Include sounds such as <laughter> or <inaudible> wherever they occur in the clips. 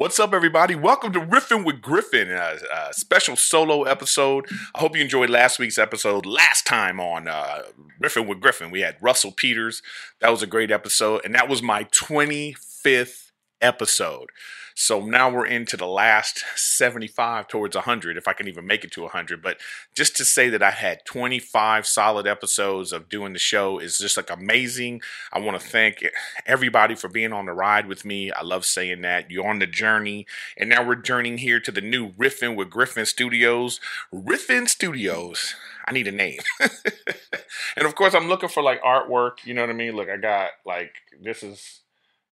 What's up, everybody? Welcome to Riffin with Griffin, a, a, special solo episode. I hope you enjoyed last week's episode. Last time on uh, Riffin with Griffin, we had Russell Peters. That was a great episode, and that was my 25th episode. So now we're into the last 75 towards 100, if I can even make it to 100. But just to say that I had 25 solid episodes of doing the show is just like amazing. I want to thank everybody for being on the ride with me. I love saying that. You're on the journey. And now we're journeying here to the new Riffin with Griffin Studios. Riffin Studios. I need a name. <laughs> and of course, I'm looking for like artwork. You know what I mean? Look, I got like, this is,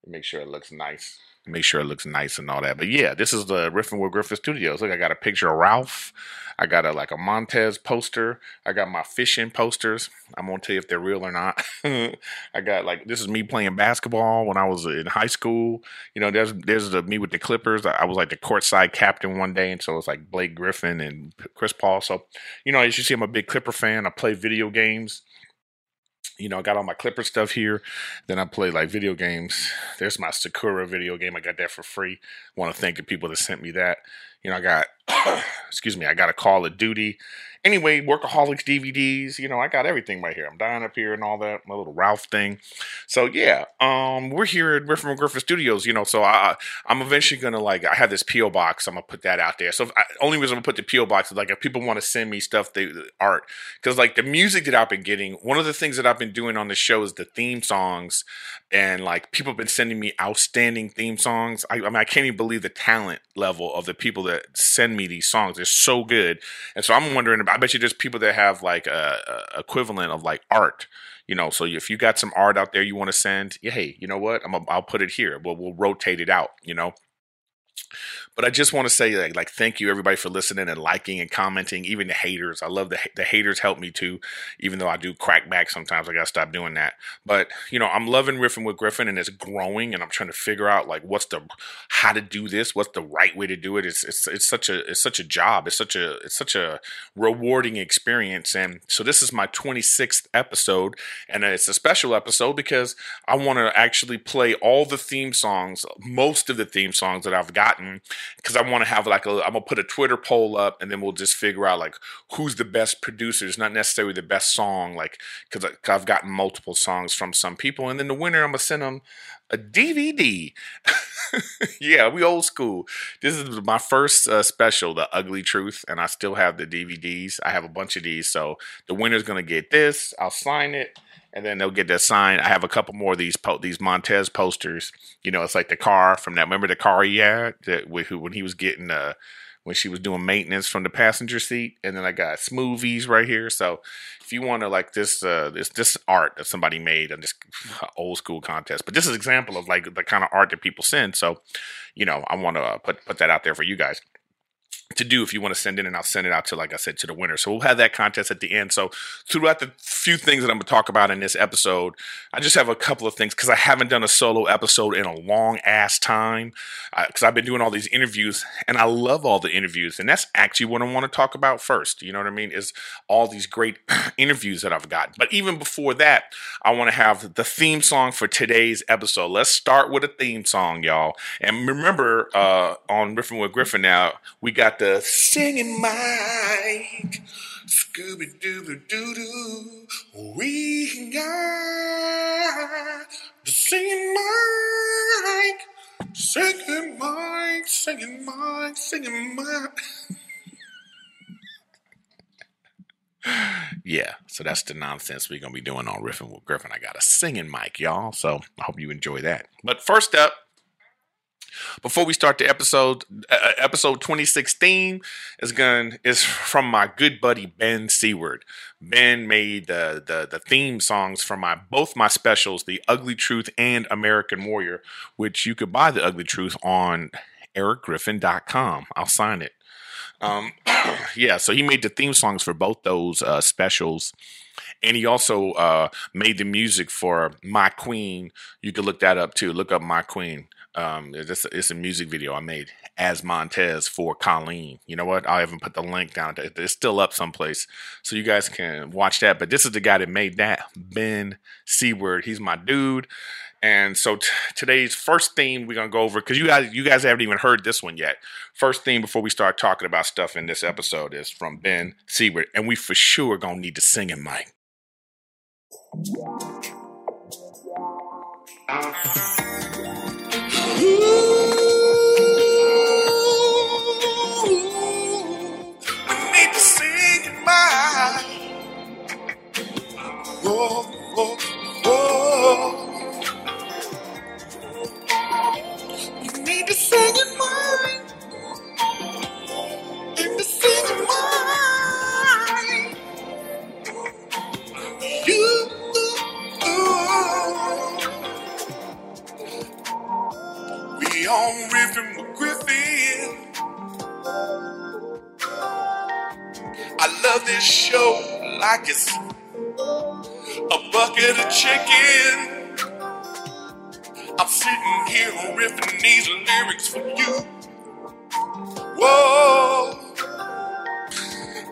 make sure it looks nice make sure it looks nice and all that. But yeah, this is the Riffin with Griffin Studios. Look, I got a picture of Ralph. I got a like a Montez poster. I got my fishing posters. I'm gonna tell you if they're real or not. <laughs> I got like this is me playing basketball when I was in high school. You know, there's there's the me with the Clippers. I was like the courtside captain one day, and so it's like Blake Griffin and Chris Paul. So, you know, as you see, I'm a big Clipper fan. I play video games you know, I got all my Clipper stuff here. Then I play like video games. There's my Sekiro video game. I got that for free. Want to thank the people that sent me that. You know, I got, <coughs> excuse me, I got a Call of Duty Anyway, Workaholics DVDs, you know, I got everything right here. I'm dying up here and all that, my little Ralph thing. So yeah, um, we're here at Griffin Griffin Studios, you know. So I, I'm eventually gonna like, I have this PO box. I'm gonna put that out there. So I, only reason I'm gonna put the PO box is like if people want to send me stuff, they art, because like the music that I've been getting. One of the things that I've been doing on the show is the theme songs, and like people have been sending me outstanding theme songs. I, I mean, I can't even believe the talent level of the people that send me these songs. They're so good, and so I'm wondering I bet you there's people that have like a, a equivalent of like art you know? So if you got some art out there you want to send yeah, hey you know what? I'm a, i'll put it here. We'll, we'll rotate it out you know but I just want to say, like, like, thank you everybody for listening and liking and commenting. Even the haters, I love the the haters help me too. Even though I do crack back sometimes, I gotta stop doing that. But you know, I'm loving riffing with Griffin, and it's growing, and I'm trying to figure out like what's the how to do this, what's the right way to do it. It's it's it's such a it's such a job. It's such a it's such a rewarding experience. And so this is my 26th episode, and it's a special episode because I want to actually play all the theme songs, most of the theme songs that I've gotten because I want to have like a I'm gonna put a Twitter poll up and then we'll just figure out like who's the best producer. It's not necessarily the best song, like because I've gotten multiple songs from some people, and then the winner I'm gonna send them a DVD. <laughs> yeah, we old school. This is my first uh, special, The Ugly Truth, and I still have the DVDs. I have a bunch of these, so the winner's gonna get this. I'll sign it and then they'll get that sign. I have a couple more of these po- these Montez posters. You know, it's like the car from that. Remember the car he had that when he was getting uh when she was doing maintenance from the passenger seat, and then I got smoothies right here. So if you want to like this uh this this art that somebody made and this <sighs> old school contest, but this is example of like the kind of art that people send. So you know, I want to uh, put put that out there for you guys to do if you want to send in and I'll send it out to like I said to the winner. So we'll have that contest at the end. So throughout the few things that I'm going to talk about in this episode, I just have a couple of things cuz I haven't done a solo episode in a long ass time cuz I've been doing all these interviews and I love all the interviews and that's actually what I want to talk about first. You know what I mean? Is all these great <clears throat> interviews that I've gotten. But even before that, I want to have the theme song for today's episode. Let's start with a theme song, y'all. And remember uh on Riffin with Griffin now, we got got the singing mic. Scooby Dooby Doo Doo. We got the singing mic. Singing mic, singing mic, singing mic. <laughs> yeah, so that's the nonsense we're gonna be doing on Riffin with Griffin. I got a singing mic, y'all. So I hope you enjoy that. But first up, before we start the episode, uh, episode 2016 is going is from my good buddy Ben Seward. Ben made the, the the theme songs for my both my specials, The Ugly Truth and American Warrior, which you could buy The Ugly Truth on ericgriffin.com. I'll sign it. Um, <clears throat> yeah, so he made the theme songs for both those uh, specials. And he also uh, made the music for My Queen. You can look that up too. Look up My Queen. Um, it's, it's a music video I made as Montez for Colleen. You know what? I'll even put the link down. It's still up someplace, so you guys can watch that. But this is the guy that made that, Ben Seaward. He's my dude, And so t- today's first theme we're gonna go over because you guys you guys haven't even heard this one yet. First theme before we start talking about stuff in this episode is from Ben Seaward, and we for sure gonna need to sing it, <laughs> Need to sing. Whoa, whoa,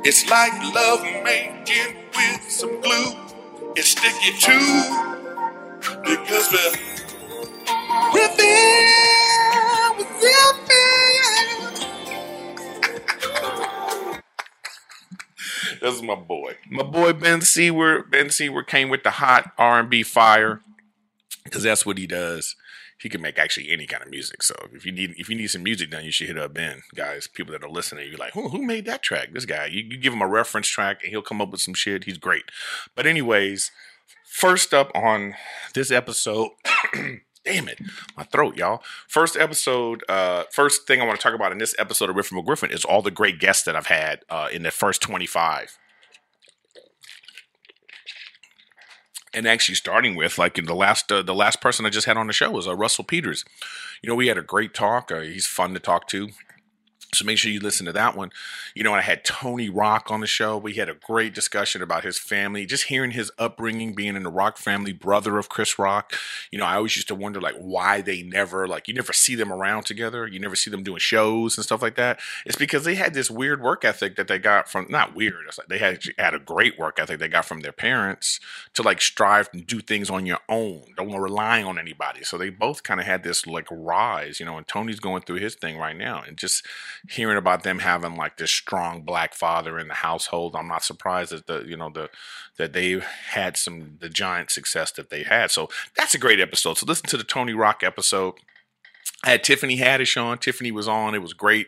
It's like love making with some glue. It's sticky too. Because we're riffing with riffing. <laughs> This is my boy. My boy Ben Seward. Ben Seward came with the hot R&B fire because that's what he does. He can make actually any kind of music. So if you need if you need some music done, you should hit up Ben, guys. People that are listening, you're like, who who made that track? This guy. You, you give him a reference track and he'll come up with some shit. He's great. But anyways, first up on this episode. <clears throat> Damn it, my throat, y'all. First episode, uh, first thing I want to talk about in this episode of Riffin McGriffin is all the great guests that I've had uh, in the first 25. And actually starting with like in the last uh, the last person I just had on the show was uh, Russell Peters. You know, we had a great talk. Uh, he's fun to talk to. So make sure you listen to that one. You know, I had Tony Rock on the show. We had a great discussion about his family, just hearing his upbringing, being in the Rock family, brother of Chris Rock. You know, I always used to wonder like why they never like you never see them around together. You never see them doing shows and stuff like that. It's because they had this weird work ethic that they got from not weird. Like they had had a great work ethic they got from their parents to like strive and do things on your own. Don't rely on anybody. So they both kind of had this like rise, you know, and Tony's going through his thing right now and just hearing about them having like this strong black father in the household, I'm not surprised that the you know the that they had some the giant success that they had. So that's a great episode. So listen to the Tony Rock episode. I had Tiffany Haddish on. Tiffany was on. It was great.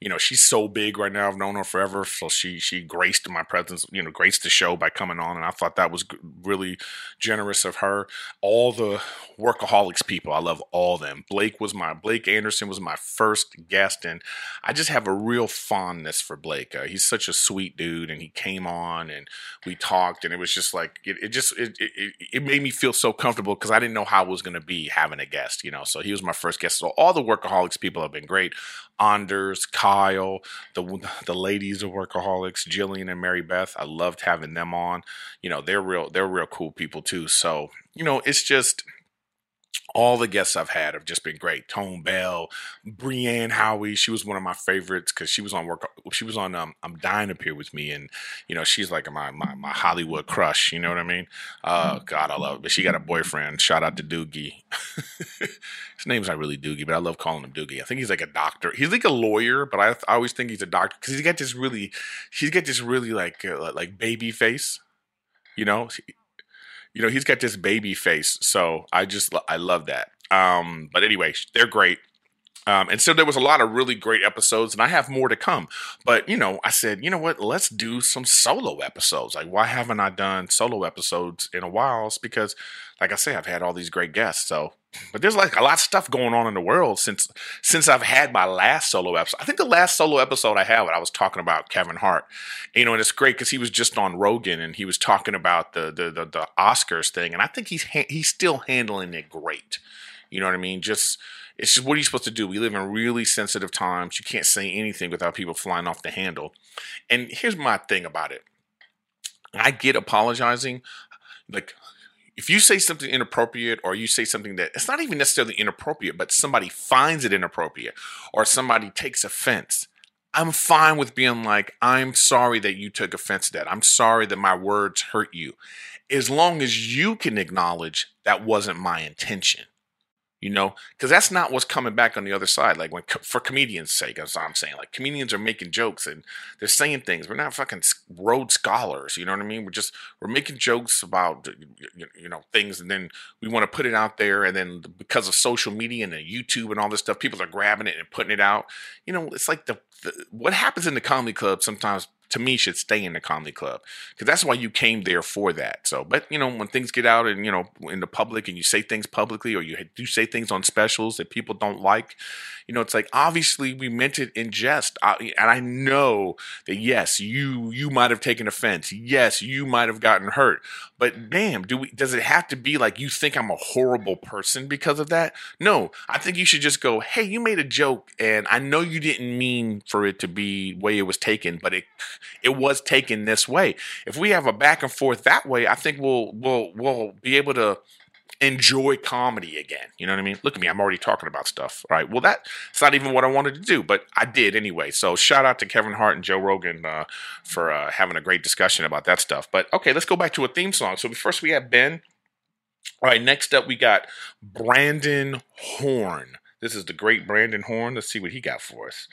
You know, she's so big right now. I've known her forever, so she she graced my presence. You know, graced the show by coming on, and I thought that was really generous of her. All the workaholics people, I love all them. Blake was my Blake Anderson was my first guest, and I just have a real fondness for Blake. Uh, he's such a sweet dude, and he came on and we talked, and it was just like it, it just it, it it made me feel so comfortable because I didn't know how it was going to be having a guest. You know, so he was my first guest. So all the workaholics people have been great. Anders, Kyle, the the ladies of workaholics, Jillian and Maribeth. I loved having them on. You know, they're real they're real cool people too. So, you know, it's just all the guests I've had have just been great. Tone Bell, Brianne Howey, she was one of my favorites because she was on work. She was on um, I'm Dying Up Here with me, and you know she's like my, my my Hollywood crush. You know what I mean? Uh, God, I love. It. But she got a boyfriend. Shout out to Doogie. <laughs> His name's not really Doogie, but I love calling him Doogie. I think he's like a doctor. He's like a lawyer, but I, I always think he's a doctor because he's got this really, he's got this really like uh, like baby face. You know, you know he's got this baby face so i just i love that um but anyway they're great um, and so there was a lot of really great episodes, and I have more to come. But you know, I said, you know what? Let's do some solo episodes. Like, why haven't I done solo episodes in a while? It's because, like I say, I've had all these great guests. So, but there's like a lot of stuff going on in the world since since I've had my last solo episode. I think the last solo episode I had, I was talking about Kevin Hart. You know, and it's great because he was just on Rogan and he was talking about the the the, the Oscars thing, and I think he's ha- he's still handling it great. You know what I mean? Just it's just what are you supposed to do? We live in really sensitive times. You can't say anything without people flying off the handle. And here's my thing about it. I get apologizing. Like if you say something inappropriate or you say something that it's not even necessarily inappropriate, but somebody finds it inappropriate or somebody takes offense, I'm fine with being like, I'm sorry that you took offense to that. I'm sorry that my words hurt you. as long as you can acknowledge that wasn't my intention you know because that's not what's coming back on the other side like when for comedians sake that's what i'm saying like comedians are making jokes and they're saying things we're not fucking Rhodes scholars you know what i mean? We're just we're making jokes about you know things and then we want to put it out there and then because of social media and youtube and all this stuff people are grabbing it and putting it out. You know it's like the, the what happens in the comedy club sometimes to me should stay in the comedy club because that's why you came there for that. So, but you know, when things get out and you know in the public and you say things publicly or you do say things on specials that people don't like, you know, it's like obviously we meant it in jest, I, and I know that yes, you you might have taken offense, yes, you might have gotten hurt, but damn, do we? Does it have to be like you think I'm a horrible person because of that? No, I think you should just go, hey, you made a joke, and I know you didn't mean for it to be way it was taken, but it it was taken this way. If we have a back and forth that way, I think we'll we'll we'll be able to enjoy comedy again. You know what I mean? Look at me, I'm already talking about stuff. All right. Well, that's not even what I wanted to do, but I did anyway. So shout out to Kevin Hart and Joe Rogan uh, for uh, having a great discussion about that stuff. But okay, let's go back to a theme song. So first we have Ben. All right, next up we got Brandon Horn. This is the great Brandon Horn. Let's see what he got for us.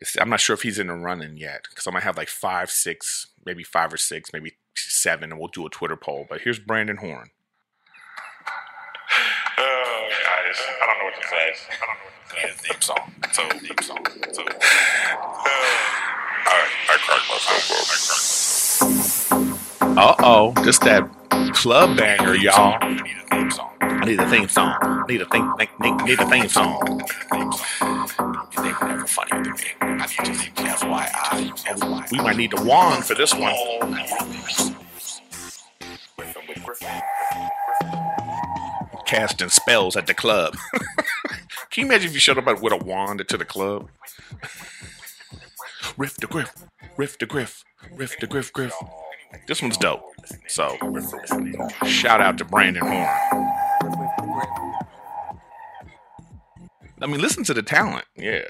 It's, I'm not sure if he's in the running yet because I might have like five, six, maybe five or six, maybe seven, and we'll do a Twitter poll. But here's Brandon Horn. Oh, guys, I don't know what to say. I don't know what to say. Need a theme song. So theme song. So. Uh, I, I cracked myself up. Uh oh, just that club banger, y'all. I need a theme song. I need a theme song. Need a theme. Need, a theme song. Never than me. I need to FYI. We might need the wand for this one. casting spells at the club. <laughs> Can you imagine if you showed up with a wand to the club? <laughs> riff the griff, riff the griff, riff the griff, griff. This one's dope. So, shout out to Brandon Horn. I mean, listen to the talent. Yeah.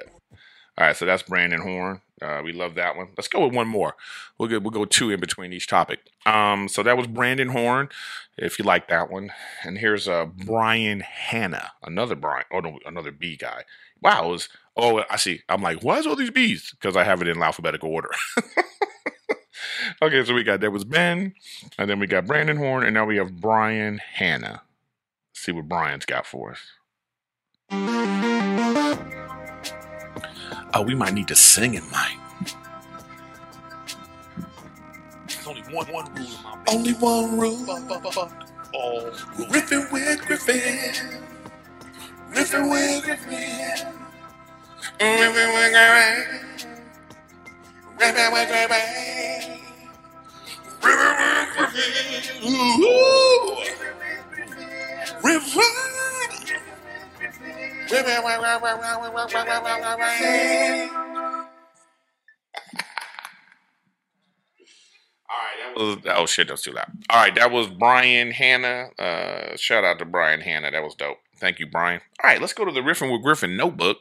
All right, so that's Brandon Horn. Uh, we love that one. Let's go with one more. We'll go, we'll go two in between each topic. Um, so that was Brandon Horn, if you like that one. And here's uh, Brian Hanna, another Brian, oh no, another B guy. Wow, was oh I see. I'm like, why is all these B's? Because I have it in alphabetical order. <laughs> okay, so we got that was Ben, and then we got Brandon Horn, and now we have Brian Hanna. Let's see what Brian's got for us. Oh, we might need to sing it, Mike. There's only one, one rule, Only one rule. All Riffing with Griffin. Riffing with Griffin. Riffing with Griffin. Riffing with Griffin. Riffing with Griffin. That was oh shit, that's too loud. All right, that was Brian Hanna. Uh, shout out to Brian Hanna. That was dope. Thank you, Brian. All right, let's go to the Riffing with Griffin notebook.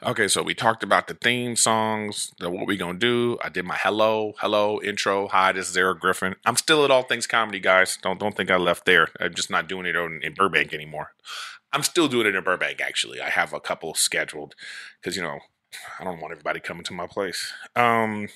Okay, so we talked about the theme songs, the, what we gonna do. I did my hello, hello intro. Hi, this is Eric Griffin. I'm still at All Things Comedy, guys. Don't don't think I left there. I'm just not doing it in, in Burbank anymore. I'm still doing it in Burbank. Actually, I have a couple scheduled because you know I don't want everybody coming to my place. Um,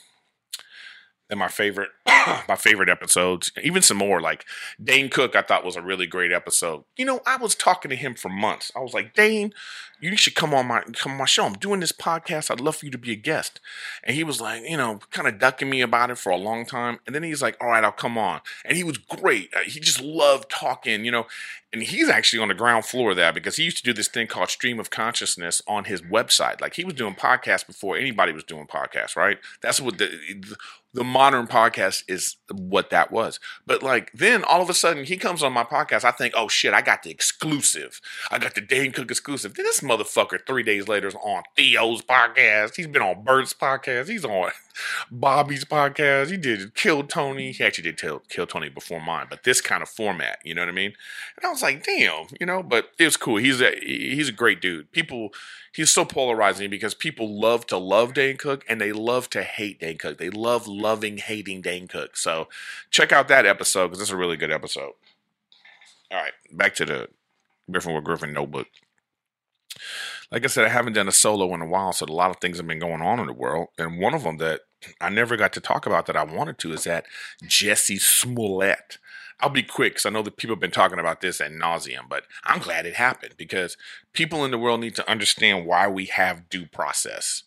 and my favorite <coughs> my favorite episodes. Even some more like dane cook i thought was a really great episode. You know i was talking to him for months. I was like dane you should come on my come on my show. I'm doing this podcast. I'd love for you to be a guest. And he was like you know kind of ducking me about it for a long time. And then he's like all right i'll come on. And he was great. Uh, he just loved talking you know and he's actually on the ground floor of that because he used to do this thing called stream of consciousness on his website like he was doing podcasts before anybody was doing podcasts right that's what the, the modern podcast is what that was. But like then all of a sudden he comes on my podcast. I think, oh shit, I got the exclusive. I got the Dane Cook exclusive. Then this motherfucker three days later is on Theo's podcast. He's been on Bert's podcast. He's on Bobby's podcast. He did Kill Tony. He actually did Kill, Kill Tony before mine, but this kind of format, you know what I mean? And I was like, damn, you know. But it was cool. He's a he's a great dude. People, he's so polarizing because people love to love Dane Cook and they love to hate Dane Cook. They love loving hating Dane Cook. So check out that episode because it's a really good episode. All right, back to the Griffin with Griffin notebook like I said, I haven't done a solo in a while, so a lot of things have been going on in the world. And one of them that I never got to talk about that I wanted to is that Jesse Smollett. I'll be quick because I know that people have been talking about this at nauseum, but I'm glad it happened because people in the world need to understand why we have due process.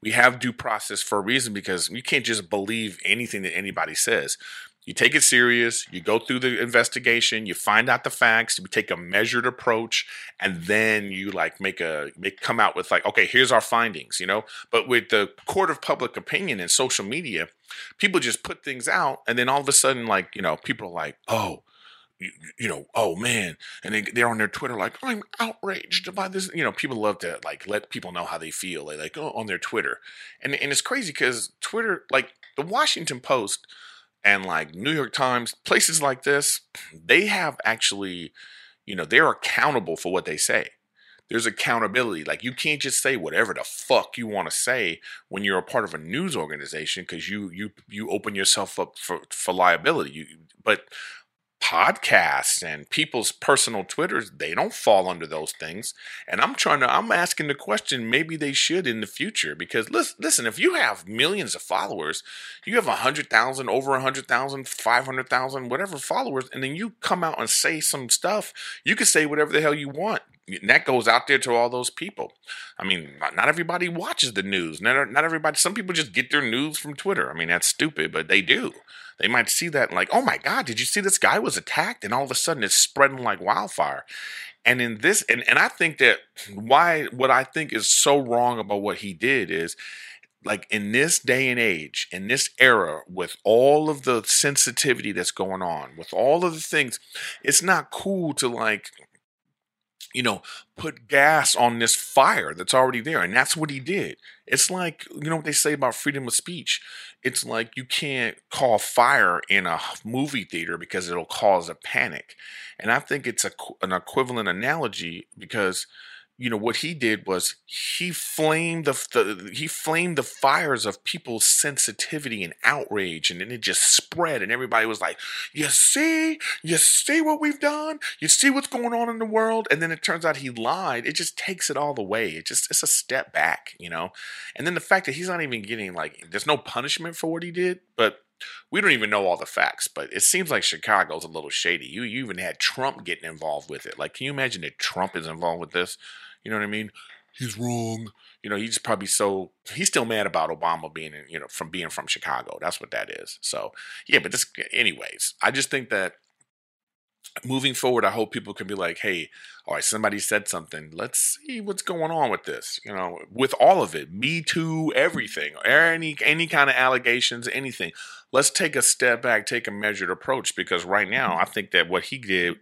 We have due process for a reason because you can't just believe anything that anybody says you take it serious you go through the investigation you find out the facts you take a measured approach and then you like make a make come out with like okay here's our findings you know but with the court of public opinion and social media people just put things out and then all of a sudden like you know people are like oh you, you know, oh man, and they, they're on their Twitter like, I'm outraged by this. You know, people love to like let people know how they feel. They like oh, on their Twitter, and and it's crazy because Twitter, like the Washington Post, and like New York Times, places like this, they have actually, you know, they're accountable for what they say. There's accountability. Like you can't just say whatever the fuck you want to say when you're a part of a news organization because you you you open yourself up for for liability. You, but podcasts and people's personal twitters they don't fall under those things and i'm trying to i'm asking the question maybe they should in the future because listen, listen if you have millions of followers you have a hundred thousand over a hundred thousand five hundred thousand whatever followers and then you come out and say some stuff you can say whatever the hell you want and that goes out there to all those people. I mean, not, not everybody watches the news. Not, not everybody. Some people just get their news from Twitter. I mean, that's stupid, but they do. They might see that like, oh my God, did you see this guy was attacked? And all of a sudden it's spreading like wildfire. And in this, and, and I think that why, what I think is so wrong about what he did is like in this day and age, in this era, with all of the sensitivity that's going on, with all of the things, it's not cool to like you know, put gas on this fire that's already there. And that's what he did. It's like, you know what they say about freedom of speech? It's like you can't call fire in a movie theater because it'll cause a panic. And I think it's a, an equivalent analogy because you know what he did was he flamed the, the, he flamed the fires of people's sensitivity and outrage and then it just spread and everybody was like you see you see what we've done you see what's going on in the world and then it turns out he lied it just takes it all the way it just it's a step back you know and then the fact that he's not even getting like there's no punishment for what he did but we don't even know all the facts, but it seems like Chicago's a little shady. You, you even had Trump getting involved with it. Like, can you imagine that Trump is involved with this? You know what I mean? He's wrong. You know, he's probably so he's still mad about Obama being, you know, from being from Chicago. That's what that is. So yeah, but this, anyways, I just think that moving forward, I hope people can be like, hey, all right, somebody said something. Let's see what's going on with this. You know, with all of it, Me Too, everything, any any kind of allegations, anything. Let's take a step back, take a measured approach, because right now, mm-hmm. I think that what he did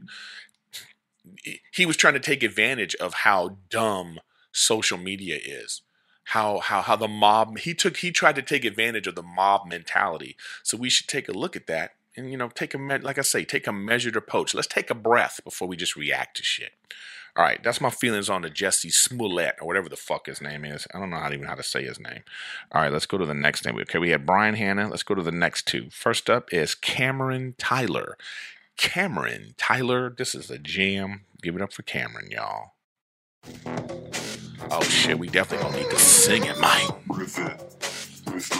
he was trying to take advantage of how dumb social media is. How how how the mob he took he tried to take advantage of the mob mentality. So we should take a look at that and you know take a like i say take a measured approach. Let's take a breath before we just react to shit. All right that's my feelings on the jesse smollett or whatever the fuck his name is. I don't know how even how to say his name. All right let's go to the next name okay we have brian hanna. Let's go to the next two. First up is cameron tyler Cameron Tyler. This is a jam. Give it up for Cameron, y'all. Oh shit, we definitely gonna need to sing it, Mike. Griffin. Griffin.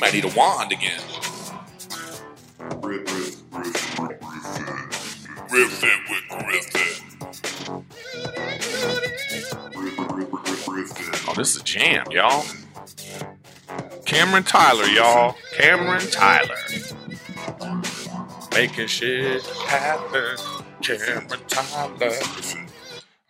Might need a wand again. Griffin with Griffin. Oh, this is a jam, y'all. Cameron Tyler, y'all. Cameron Tyler. Making shit happen. Cameron Tyler.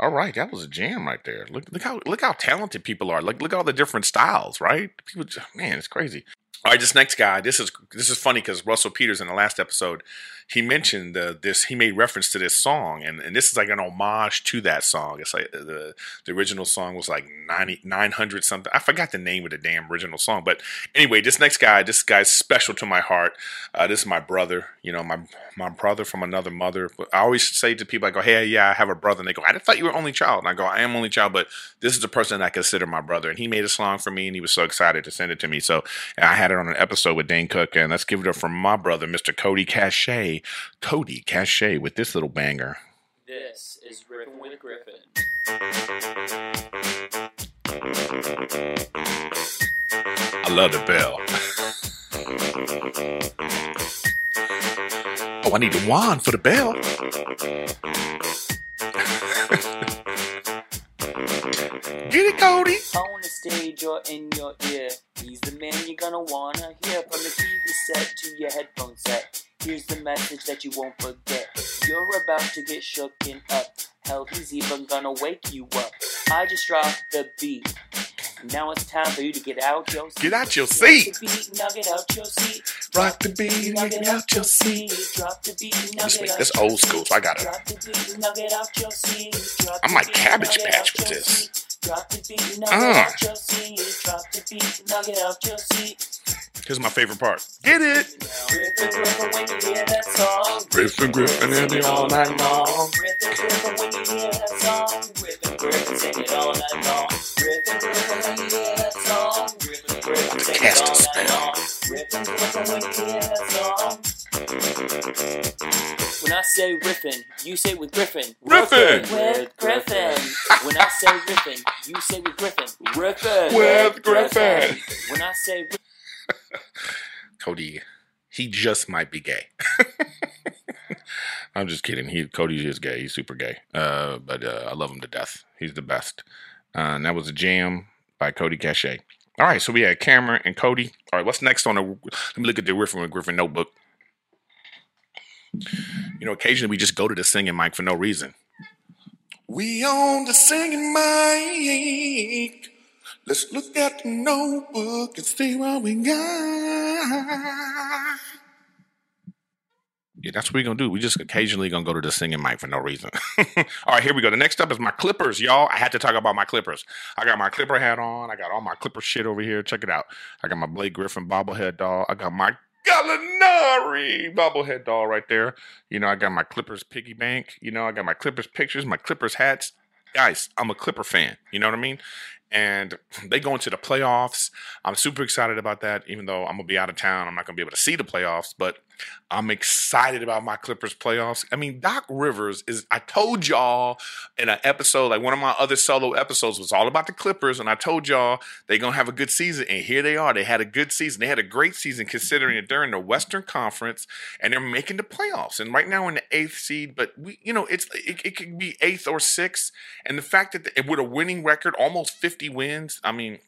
All right, that was a jam right there. Look, look how look how talented people are. Look, look at all the different styles, right? People, man, it's crazy. All right, this next guy, this is this is funny because Russell Peters in the last episode, he mentioned uh, this. He made reference to this song, and, and this is like an homage to that song. It's like the the original song was like 90, 900 something. I forgot the name of the damn original song, but anyway, this next guy, this guy's special to my heart. Uh, this is my brother. You know, my my brother from another mother. I always say to people, I go, "Hey, yeah, I have a brother," and they go, "I thought you were only child," and I go, "I am only child, but this is the person I consider my brother." And he made a song for me, and he was so excited to send it to me. So I had it on an episode with Dane Cook, and let's give it up from my brother, Mr. Cody Cachet. Cody Cachet with this little banger. This is Ripping with Griffin. I love the bell. oh, I need a wand for the bell. Get it, Cody. On the stage or in your ear. He's the man you're gonna wanna hear from the TV set to your headphone set. Here's the message that you won't forget. You're about to get shooken up. Hell, he's even gonna wake you up. I just dropped the beat. Now it's time for you to get out your seat. Get out your Drop seat. the beat, now get out your seat. Rock the beat, Now get out your seat. Drop the beat, now get out your old school, so I gotta. Drop the beat, now get out your seat. Drop I'm like Cabbage Patch with this. Seat. Drop the beat, now get ah. out your seat. Drop the beat, now get out your seat. Here's my favorite part. Get it. Griffin, Griffin, when you hear that song. Griffin, Griffin, and the all night long. Griffin, Griffin, when you hear that song. Griffin, Griffin, sing it all night long. Griffin, Griffin, when you hear that song. Griffin, Griffin, sing it Cast a all night spell. long. Griffin, Griffin, when you hear that song. When I say riffin, you say with Griffin. Riffin. With Griffin. When I say riffin, you say with Griffin. Riffin. With Griffin. When I say riffin, <laughs> Cody, he just might be gay. <laughs> I'm just kidding. He Cody is gay. He's super gay. Uh, but uh, I love him to death. He's the best. Uh, and that was a jam by Cody Cachet. All right, so we had Cameron and Cody. All right, what's next on the? Let me look at the Griffin with Griffin notebook. You know, occasionally we just go to the singing mic for no reason. We on the singing mic. Let's look at the notebook and see what we got. Yeah, that's what we're gonna do. We just occasionally gonna go to the singing mic for no reason. <laughs> all right, here we go. The next up is my Clippers, y'all. I had to talk about my Clippers. I got my Clipper hat on. I got all my Clipper shit over here. Check it out. I got my Blake Griffin bobblehead doll. I got my Gallinari bobblehead doll right there. You know, I got my Clippers piggy bank. You know, I got my Clippers pictures, my Clippers hats. Guys, I'm a Clipper fan. You know what I mean? And <clears throat> they go into the playoffs. I'm super excited about that, even though I'm gonna be out of town. I'm not gonna be able to see the playoffs, but I'm excited about my Clippers playoffs. I mean, Doc Rivers is, I told y'all in an episode, like one of my other solo episodes was all about the Clippers, and I told y'all they're going to have a good season. And here they are. They had a good season. They had a great season considering it during the Western Conference, and they're making the playoffs. And right now in the eighth seed, but we, you know, it's it, it could be eighth or sixth. And the fact that the, with a winning record, almost 50 wins, I mean,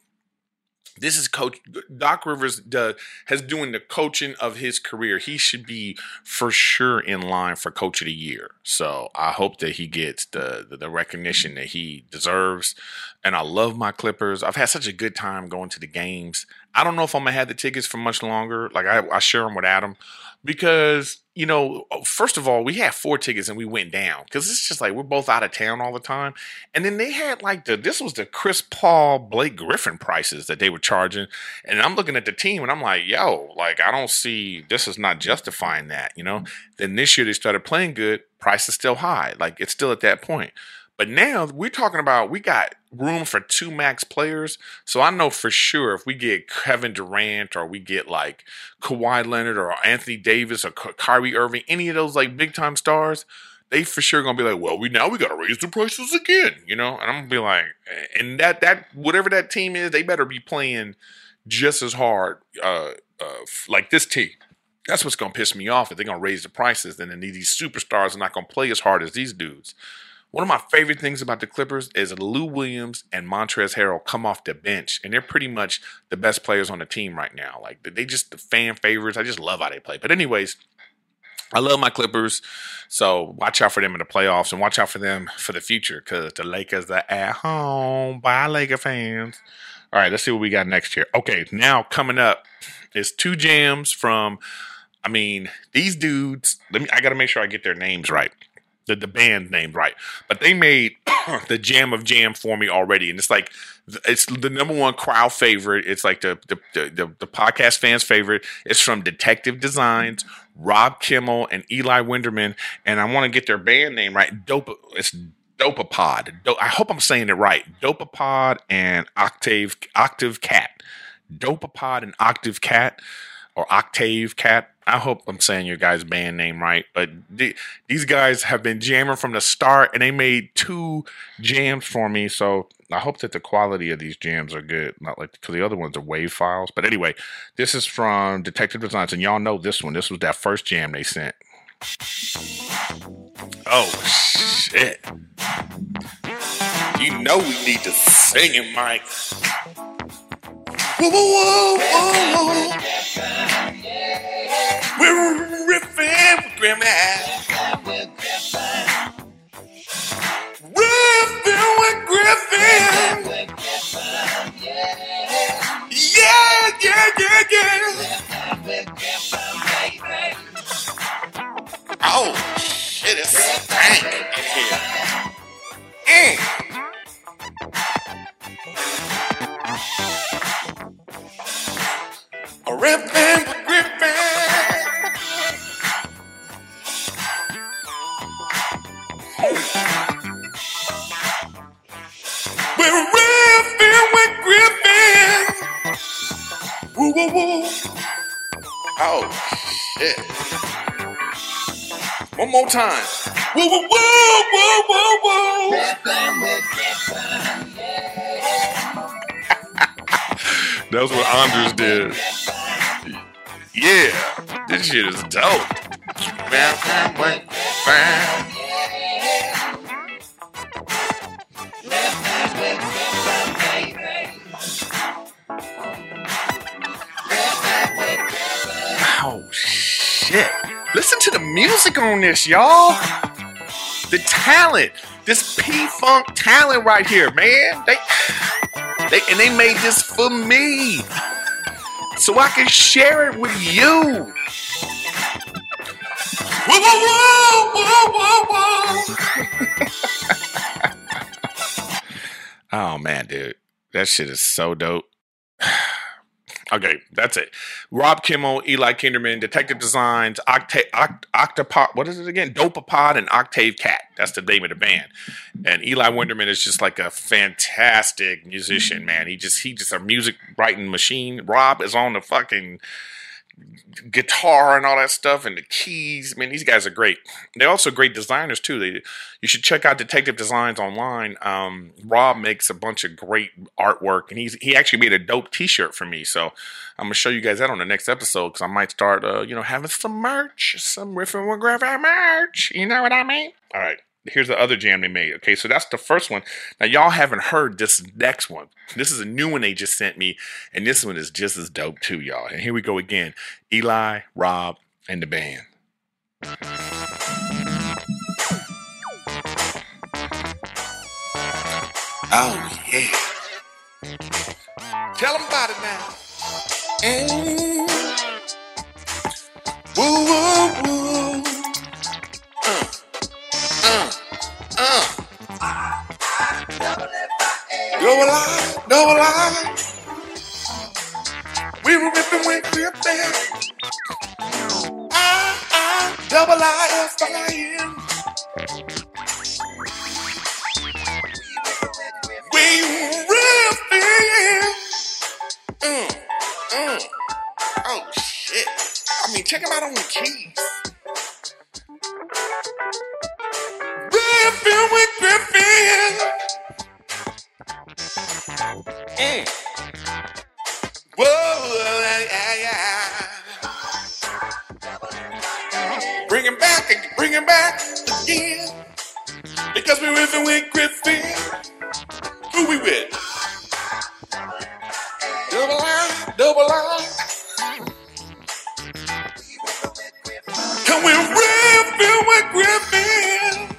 this is coach Doc Rivers does, has doing the coaching of his career. He should be for sure in line for coach of the year. So I hope that he gets the, the the recognition that he deserves. And I love my Clippers. I've had such a good time going to the games. I don't know if I'm gonna have the tickets for much longer. Like I, I share them with Adam because you know, first of all, we had four tickets and we went down because it's just like we're both out of town all the time. And then they had like the this was the Chris Paul, Blake Griffin prices that they were charging. And I'm looking at the team and I'm like, yo, like I don't see this is not justifying that, you know. Mm-hmm. Then this year they started playing good, price is still high. Like it's still at that point. But now we're talking about we got room for two max players. So I know for sure if we get Kevin Durant or we get like Kawhi Leonard or Anthony Davis or Kyrie Irving, any of those like big time stars, they for sure gonna be like, well, we now we gotta raise the prices again, you know. And I'm gonna be like, and that that whatever that team is, they better be playing just as hard, uh, uh, like this team. That's what's gonna piss me off. If they're gonna raise the prices, then these superstars are not gonna play as hard as these dudes. One of my favorite things about the Clippers is Lou Williams and Montrezl Harrell come off the bench, and they're pretty much the best players on the team right now. Like they just the fan favorites. I just love how they play. But anyways, I love my Clippers, so watch out for them in the playoffs and watch out for them for the future because the Lakers are at home. Bye, Laker fans. All right, let's see what we got next here. Okay, now coming up is two jams from. I mean, these dudes. Let me. I got to make sure I get their names right the, the band name right. But they made <coughs> the jam of jam for me already, and it's like it's the number one crowd favorite. It's like the the, the, the podcast fans' favorite. It's from Detective Designs, Rob Kimmel, and Eli Winderman. And I want to get their band name right. Dope. It's Dopapod. I hope I'm saying it right. Dopapod and Octave Octave Cat. Dopapod and Octave Cat or Octave Cat. I hope I'm saying your guys' band name right, but th- these guys have been jamming from the start, and they made two jams for me. So I hope that the quality of these jams are good, not like because the other ones are wave files. But anyway, this is from Detective Designs, and y'all know this one. This was that first jam they sent. Oh shit! You know we need to sing it, Mike. Whoa, whoa, whoa, whoa. We're riffing with Grandma. Riffing with Griffin. Yeah, yeah, yeah, yeah. Oh, shit, it's stank in here. Mm. A Griffin. We're riffing with Griffin. Woo, woo, woo. Oh, shit. One more time. Woo, woo, woo, woo, woo, woo. That's what Anders did. Yeah, this shit is dope. Bam, bam. Oh shit. Listen to the music on this, y'all. The talent. This P-Funk talent right here, man. They they and they made this for me. So I can share it with you. <laughs> Oh man, dude. That shit is so dope. <sighs> <sighs> Okay, that's it. Rob Kimmel, Eli Kinderman, Detective Designs, Octa- Oct- Octopod, what is it again? Dopapod and Octave Cat. That's the name of the band. And Eli Winderman is just like a fantastic musician, man. He just he just a music writing machine. Rob is on the fucking guitar and all that stuff and the keys. I mean, these guys are great. They're also great designers too. They you should check out Detective Designs online. Um, Rob makes a bunch of great artwork, and he's he actually made a dope T-shirt for me. So I'm gonna show you guys that on the next episode because I might start, uh, you know, having some merch, some riffing with Griffin merch. You know what I mean? All right. Here's the other jam they made. Okay, so that's the first one. Now y'all haven't heard this next one. This is a new one they just sent me, and this one is just as dope too, y'all. And here we go again. Eli, Rob, and the band. Oh yeah. Tell them about it now. Mm. Woo woo woo. Uh. Double line, double line. We were ripping with gripping. I, I, double. Billy Griffin. Who we with? Double line, double line. Come with Rev, with Griffin.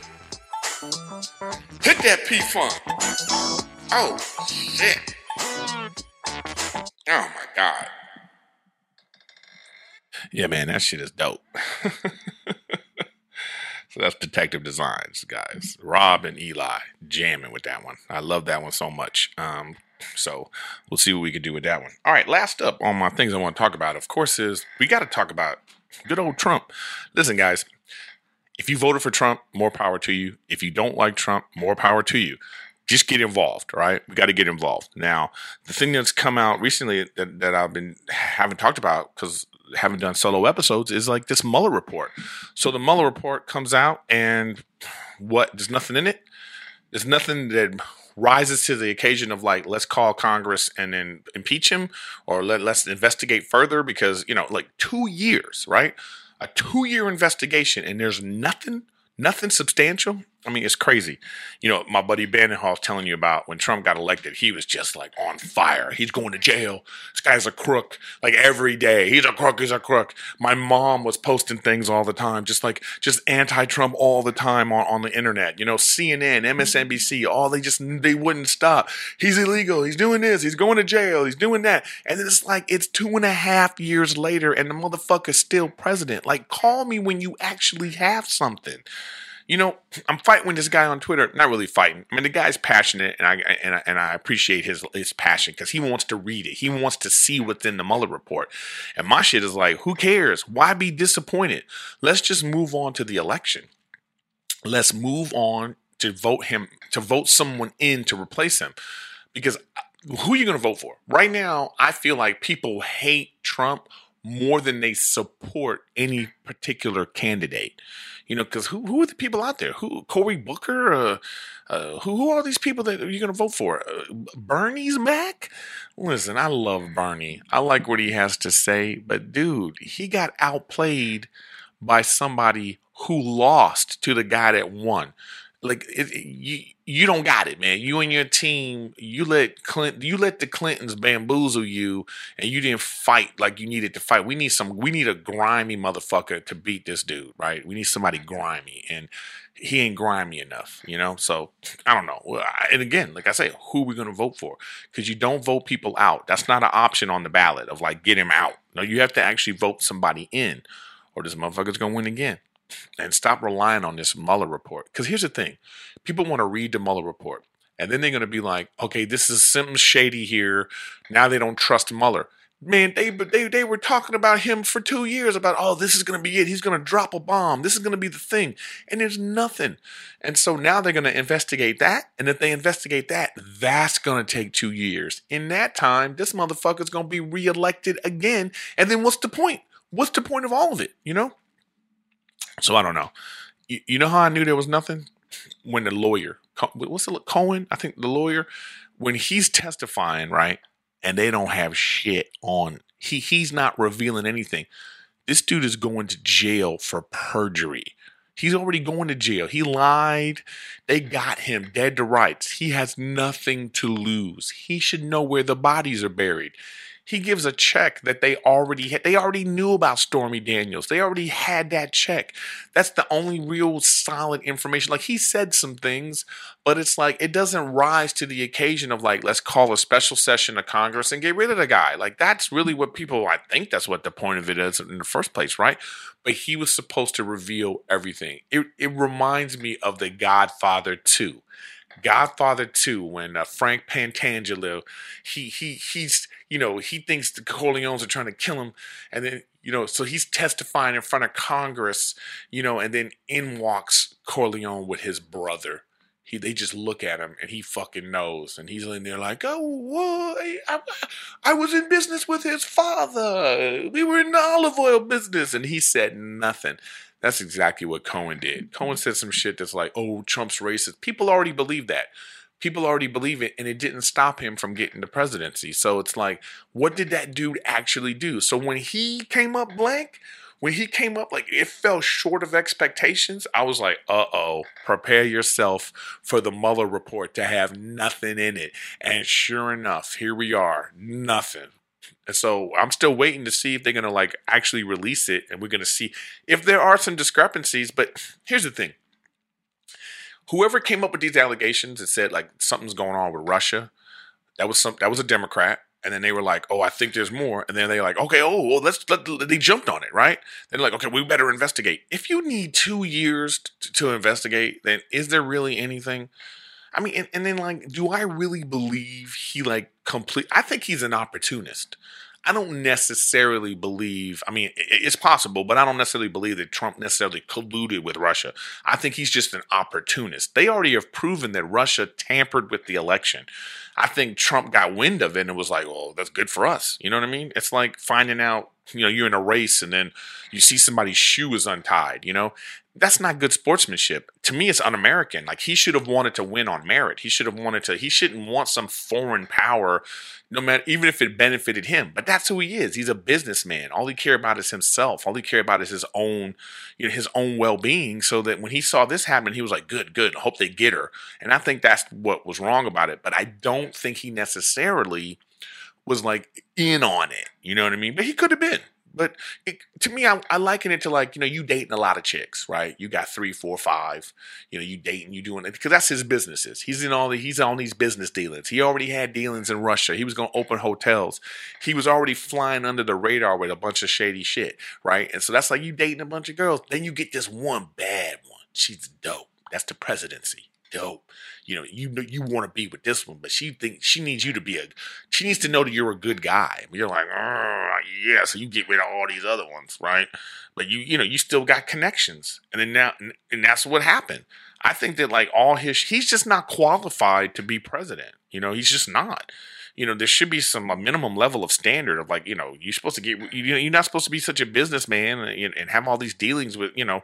Hit that P funk. Oh, shit. Oh, my God. Yeah, man, that shit is dope. <laughs> so that's Detective Designs, guys. Rob and Eli jamming with that one. I love that one so much. Um, so we'll see what we can do with that one. All right, last up on my things I want to talk about, of course, is we got to talk about good old Trump. Listen, guys, if you voted for Trump, more power to you. If you don't like Trump, more power to you. Just get involved, right? We got to get involved. Now, the thing that's come out recently that, that I've been haven't talked about because haven't done solo episodes is like this Mueller report. So the Mueller report comes out, and what? There's nothing in it. There's nothing that rises to the occasion of like let's call Congress and then impeach him or let let's investigate further because you know like two years, right? A two year investigation and there's nothing nothing substantial. I mean, it's crazy. You know, my buddy Bandenhall's telling you about when Trump got elected, he was just like on fire. He's going to jail. This guy's a crook. Like every day, he's a crook. He's a crook. My mom was posting things all the time, just like just anti-Trump all the time on, on the internet. You know, CNN, MSNBC, mm-hmm. all they just they wouldn't stop. He's illegal. He's doing this. He's going to jail. He's doing that. And it's like it's two and a half years later, and the motherfucker's still president. Like, call me when you actually have something you know, I'm fighting with this guy on Twitter. Not really fighting. I mean, the guy's passionate, and I and I, and I appreciate his his passion because he wants to read it. He wants to see what's in the Mueller report. And my shit is like, who cares? Why be disappointed? Let's just move on to the election. Let's move on to vote him to vote someone in to replace him, because uh, who are you going to vote for? Right now, I feel like people hate Trump more than they support any particular candidate. You know, because who who are the people out there? Who Cory Booker? Uh, uh, who who are these people that you're gonna vote for? Uh, Bernie's back. Listen, I love Bernie. I like what he has to say, but dude, he got outplayed by somebody who lost to the guy that won like it, it, you you don't got it, man. You and your team, you let Clint, you let the Clintons bamboozle you, and you didn't fight like you needed to fight. We need some, we need a grimy motherfucker to beat this dude, right? We need somebody mm-hmm. grimy, and he ain't grimy enough, you know. So I don't know. And again, like I say, who are we gonna vote for? Because you don't vote people out. That's not an option on the ballot of like get him out. No, you have to actually vote somebody in, or this motherfucker's gonna win again and stop relying on this Mueller report. Because here's the thing people want to read the Mueller report, and then they're going to be like, okay, this is something shady here. Now they don't trust Mueller. Man, they, they, they were talking about him for two years about, oh, this is going to be it. He's going to drop a bomb. This is going to be the thing. And there's nothing. And so now they're going to investigate that. And if they investigate that, that's going to take two years. In that time, this motherfucker's going to be reelected again. And then what's the point? What's the point of all of it? You know? So I don't know. You, you know how I knew there was nothing when the lawyer, what's it? Cohen? I think the lawyer, when he's testifying, right, and they don't have shit on. He he's not revealing anything. This dude is going to jail for perjury. He's already going to jail. He lied. They got him dead to rights. He has nothing to lose. He should know where the bodies are buried he gives a check that they already had. They already knew about Stormy Daniels. They already had that check. That's the only real solid information. Like he said some things, but it's like it doesn't rise to the occasion of like let's call a special session of Congress and get rid of the guy. Like that's really what people. I think that's what the point of it is in the first place, right? But he was supposed to reveal everything. It it reminds me of The Godfather 2 Godfather 2 when uh, Frank Pentangeli he he he's you know he thinks the Corleones are trying to kill him and then you know so he's testifying in front of Congress you know and then in walks Corleone with his brother. He they just look at him and he fucking knows and he's in there like oh what I, I was in business with his father. We were in the olive oil business and he said nothing that's exactly what Cohen did. Cohen said some shit that's like, oh, Trump's racist. People already believe that. People already believe it, and it didn't stop him from getting the presidency. So it's like, what did that dude actually do? So when he came up blank, when he came up, like it fell short of expectations. I was like, uh oh, prepare yourself for the Mueller report to have nothing in it. And sure enough, here we are, nothing. And so I'm still waiting to see if they're going to like actually release it and we're going to see if there are some discrepancies. But here's the thing whoever came up with these allegations and said like something's going on with Russia, that was some that was a Democrat. And then they were like, "Oh, I think there's more." And then they're like, "Okay, oh, well, let's." Let, they jumped on it, right? They're like, "Okay, we better investigate." If you need two years to, to investigate, then is there really anything? I mean, and, and then like, do I really believe he like complete? I think he's an opportunist. I don't necessarily believe, I mean, it's possible, but I don't necessarily believe that Trump necessarily colluded with Russia. I think he's just an opportunist. They already have proven that Russia tampered with the election. I think Trump got wind of it and was like, well, that's good for us. You know what I mean? It's like finding out, you know, you're in a race and then you see somebody's shoe is untied, you know? that's not good sportsmanship. To me, it's un-American. Like he should have wanted to win on merit. He should have wanted to. He shouldn't want some foreign power, no matter even if it benefited him. But that's who he is. He's a businessman. All he care about is himself. All he care about is his own, you know, his own well-being. So that when he saw this happen, he was like, "Good, good. Hope they get her." And I think that's what was wrong about it. But I don't think he necessarily was like in on it. You know what I mean? But he could have been. But it, to me, I, I, liken it to like you know you dating a lot of chicks, right? You got three, four, five. You know, you dating, you doing it because that's his businesses. He's in all the he's on these business dealings. He already had dealings in Russia. He was going to open hotels. He was already flying under the radar with a bunch of shady shit, right? And so that's like you dating a bunch of girls. Then you get this one bad one. She's dope. That's the presidency. Dope you know, you know, you want to be with this one, but she thinks she needs you to be a, she needs to know that you're a good guy. You're like, oh, yeah, so you get rid of all these other ones, right? But you, you know, you still got connections, and then now, and that's what happened. I think that like all his, he's just not qualified to be president. You know, he's just not you know, there should be some a minimum level of standard of like, you know, you're supposed to get, you know, you're not supposed to be such a businessman and, and have all these dealings with, you know,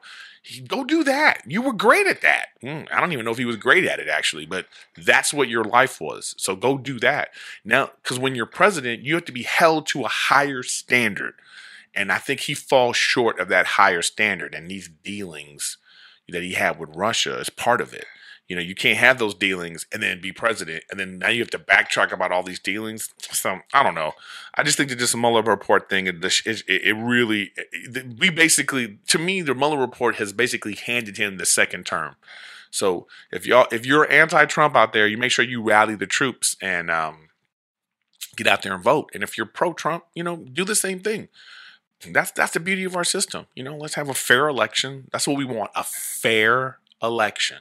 go do that. You were great at that. Mm, I don't even know if he was great at it actually, but that's what your life was. So go do that now, because when you're president, you have to be held to a higher standard, and I think he falls short of that higher standard. And these dealings that he had with Russia is part of it. You know, you can't have those dealings and then be president, and then now you have to backtrack about all these dealings. So I don't know. I just think that this Mueller report thing, it, it really, we basically, to me, the Mueller report has basically handed him the second term. So if y'all, if you're anti-Trump out there, you make sure you rally the troops and um, get out there and vote. And if you're pro-Trump, you know, do the same thing. That's that's the beauty of our system. You know, let's have a fair election. That's what we want: a fair election.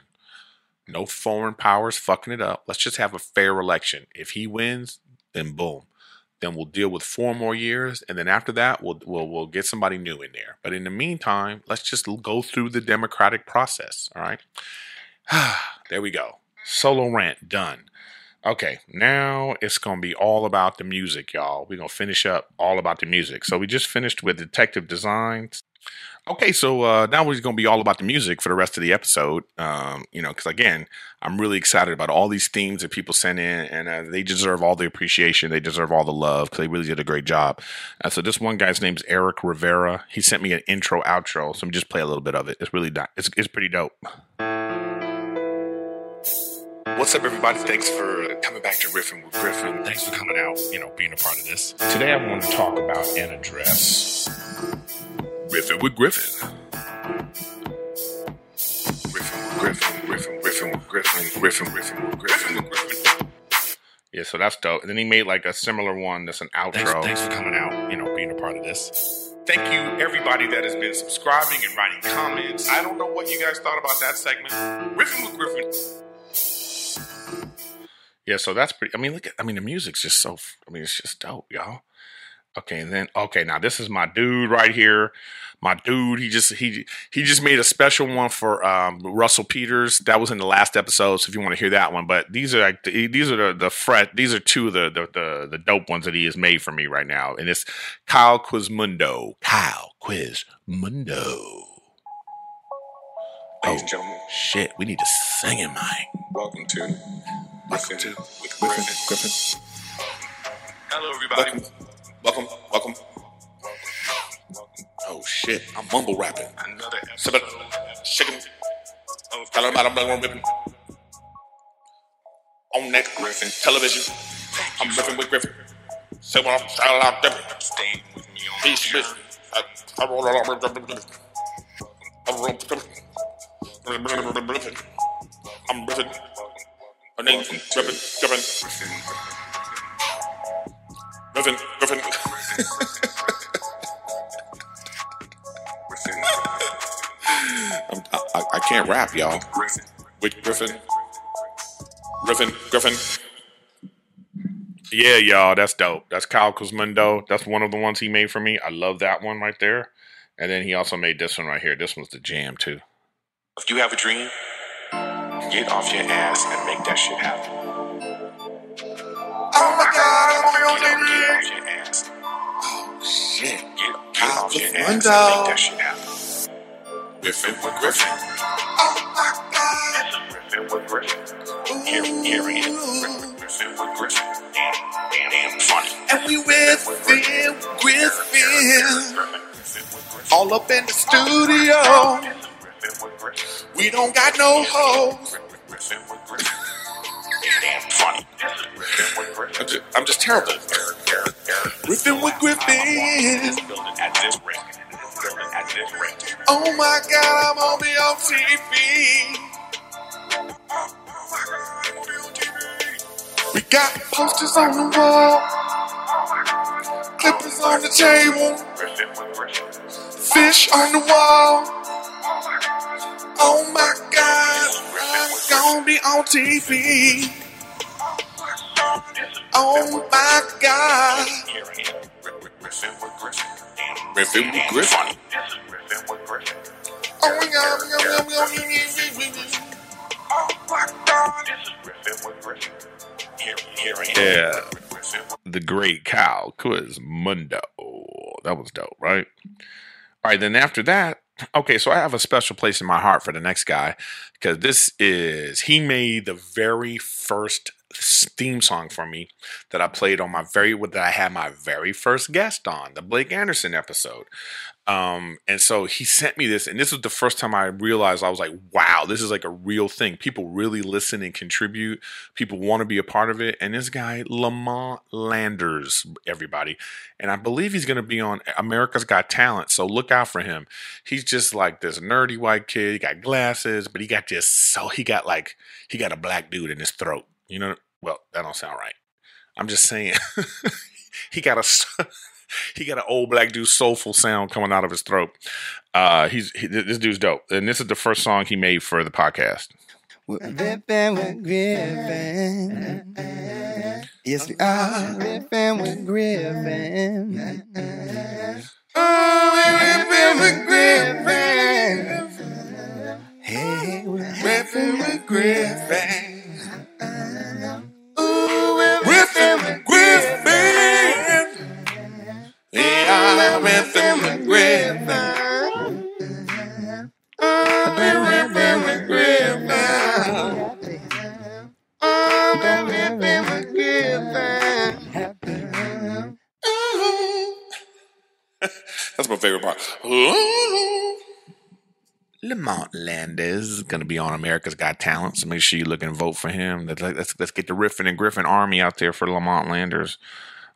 No foreign powers fucking it up. Let's just have a fair election. If he wins, then boom. Then we'll deal with four more years, and then after that, we'll we'll we'll get somebody new in there. But in the meantime, let's just go through the democratic process. All right. <sighs> there we go. Solo rant done. Okay, now it's gonna be all about the music, y'all. We're gonna finish up all about the music. So we just finished with Detective Designs. Okay, so uh, now we're going to be all about the music for the rest of the episode. Um, you know, because again, I'm really excited about all these themes that people sent in, and uh, they deserve all the appreciation. They deserve all the love because they really did a great job. Uh, so this one guy's name is Eric Rivera. He sent me an intro outro, so I'm just play a little bit of it. It's really it's it's pretty dope. What's up, everybody? Thanks for coming back to Riffin with Griffin. Thanks for coming out, you know, being a part of this. Today, I want to talk about an address. Riffin with Griffin. Riffin with Griffin, Griffin with Griffin, Griffin with Griffin with Griffin. Yeah, so that's dope. And then he made like a similar one that's an outro. Thanks, thanks for coming out, you know, being a part of this. Thank you, everybody that has been subscribing and writing comments. I don't know what you guys thought about that segment. Riffin with Griffin. Yeah, so that's pretty. I mean, look at. I mean, the music's just so. I mean, it's just dope, y'all. Okay, and then okay, now this is my dude right here. My dude, he just he he just made a special one for um, Russell Peters. That was in the last episode, so if you want to hear that one. But these are like these are the the fret. These are two of the, the the the dope ones that he has made for me right now, and it's Kyle Quizmundo. Kyle Quizmundo. Ladies and gentlemen, shit, we need to sing it, Mike. Welcome to Welcome to with Griffin. Griffin. Hello, everybody. Welcome. Welcome, welcome. Oh shit, I'm mumble rapping. Another episode. Shaking. Oh, Tell them I'm black ripping. On that Griffin television. I'm ripping with Griffin. Say what I'm style out there. Staying with me on Peace, bitch. I, roll it out. I roll I'm riffing. Her name's riffing, riffing. Riffing. I'm, I, I can't rap, y'all. With Griffin. Griffin, Griffin. Yeah, y'all, that's dope. That's Kyle Cosmundo. That's one of the ones he made for me. I love that one right there. And then he also made this one right here. This one's the jam too. If you have a dream, get off your ass and make that shit happen. On Get, your get your ass. Oh shit. Get, get your ass and make that shit happen. Griffin with Griffin. Oh my God. Griffin with Griffin. Here, here he is. Griffin with Griffin. Damn, damn, damn funny. And we Griffin, Griffin, all up in the studio. We don't got no hoes. Damn funny. I'm just, terrible. Griffin with Griffin. Oh my God, I'm on be on TV. We got posters on the wall, clippers on the table, fish on the wall. Oh my God, I'm gonna be on TV. Oh my God. Griffin with Griffin. Oh my God, yum, yum, yum, yum, yum, yum, yum. Yeah. The great Kyle Quizmundo. That was dope, right? All right, then after that, okay, so I have a special place in my heart for the next guy because this is, he made the very first theme song for me that I played on my very, that I had my very first guest on, the Blake Anderson episode. Um, and so he sent me this, and this was the first time I realized I was like, wow, this is like a real thing. People really listen and contribute. People want to be a part of it. And this guy, Lamont Landers, everybody. And I believe he's going to be on America's Got Talent. So look out for him. He's just like this nerdy white kid. He got glasses, but he got just so he got like he got a black dude in his throat. You know, well, that don't sound right. I'm just saying. <laughs> he got a <laughs> <laughs> he got an old black dude soulful sound coming out of his throat. Uh, he's he, this dude's dope, and this is the first song he made for the podcast. We're ripping with Griffin. Yes, we are ripping with Griffin. Oh, we're ripping with Griffin. Hey, we're ripping with Griffin. Ooh, Ripping with Griffin. That's my favorite part. Lamont Landers is going to be on America's Got Talent, so make sure you look and vote for him. Let's, let's get the Riffin and Griffin army out there for Lamont Landers,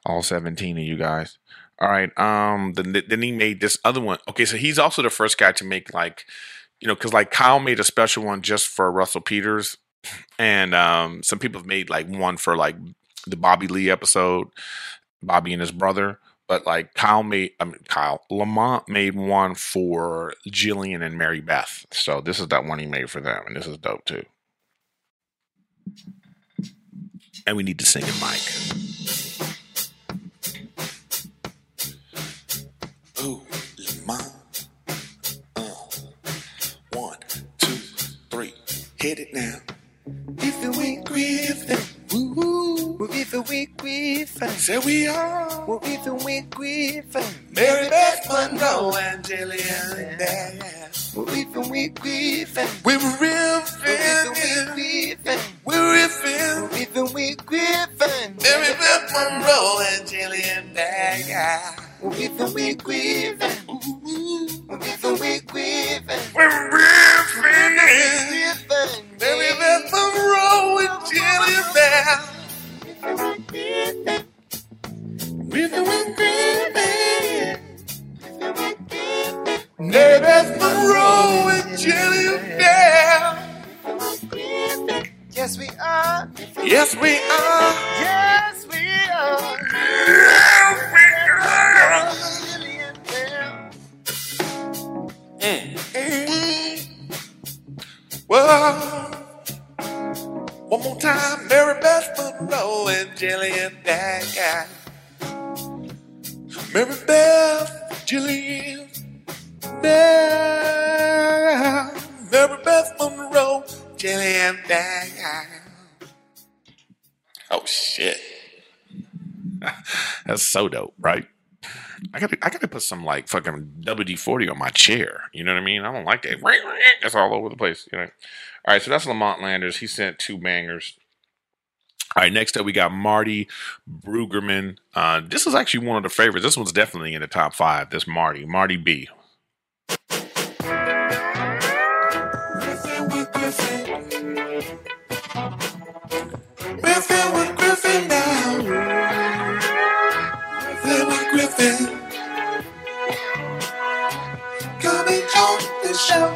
all 17 of you guys. All right. Um. Then, then he made this other one. Okay, so he's also the first guy to make like, you know, because like Kyle made a special one just for Russell Peters, and um, some people have made like one for like the Bobby Lee episode, Bobby and his brother. But like Kyle made, I mean Kyle Lamont made one for Jillian and Maribeth. So this is that one he made for them, and this is dope too. And we need to sing it, Mike. Hit it now. If it went Griffin, woo, well, if it went Griffin, Say we are. Well, if it went Griffin, Maribeth Monroe and Jillian Dash. well, if it went Griffin, We were well, if it went riffing, Griffin, we were riffing. well, if it went Griffin, Maribeth Monroe and Jillian Dash. well, if it went Griffin, well, if it went Griffin, We're riffing. Griffin, Maribeth Monroe and Jillian Dash. Riffing with Griffin. Maribeth Monroe and Jillian Dash. Yes, we are. Yes, we are. Yes, we are. Mm. One more time, Maribeth Monroe and Jillian Dagger. Mary Beth, Jillian, Bell. Maribeth Monroe, Jillian Dagger. Oh shit. <laughs> That's so dope, right? I gotta, I gotta put some like fucking WD forty on my chair. You know what I mean? I don't like that. That's all over the place. You know. All right, so that's Lamont Landers. He sent two bangers. All right, next up we got Marty Brugerman. Uh, this is actually one of the favorites. This one's definitely in the top five. This Marty, Marty B. show.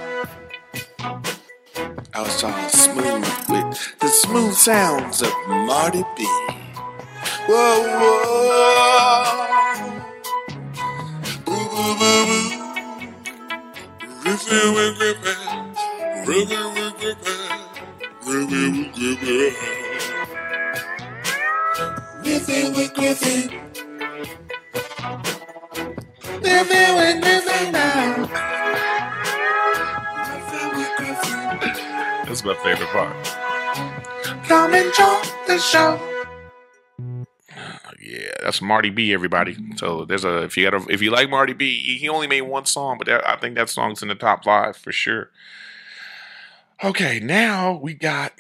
I was all smooth with the smooth sounds of Marty B. Whoa, whoa. Boo, boo, boo, boo. Griffin with Griffin. Griffin with Griffin. Griffin with Griffin. Griffin with Griffin. Griffin with Griffin now. That's my favorite part. Come join the show. Uh, yeah, that's Marty B. Everybody. So there's a if you got a if you like Marty B. He only made one song, but that, I think that song's in the top five for sure. Okay, now we got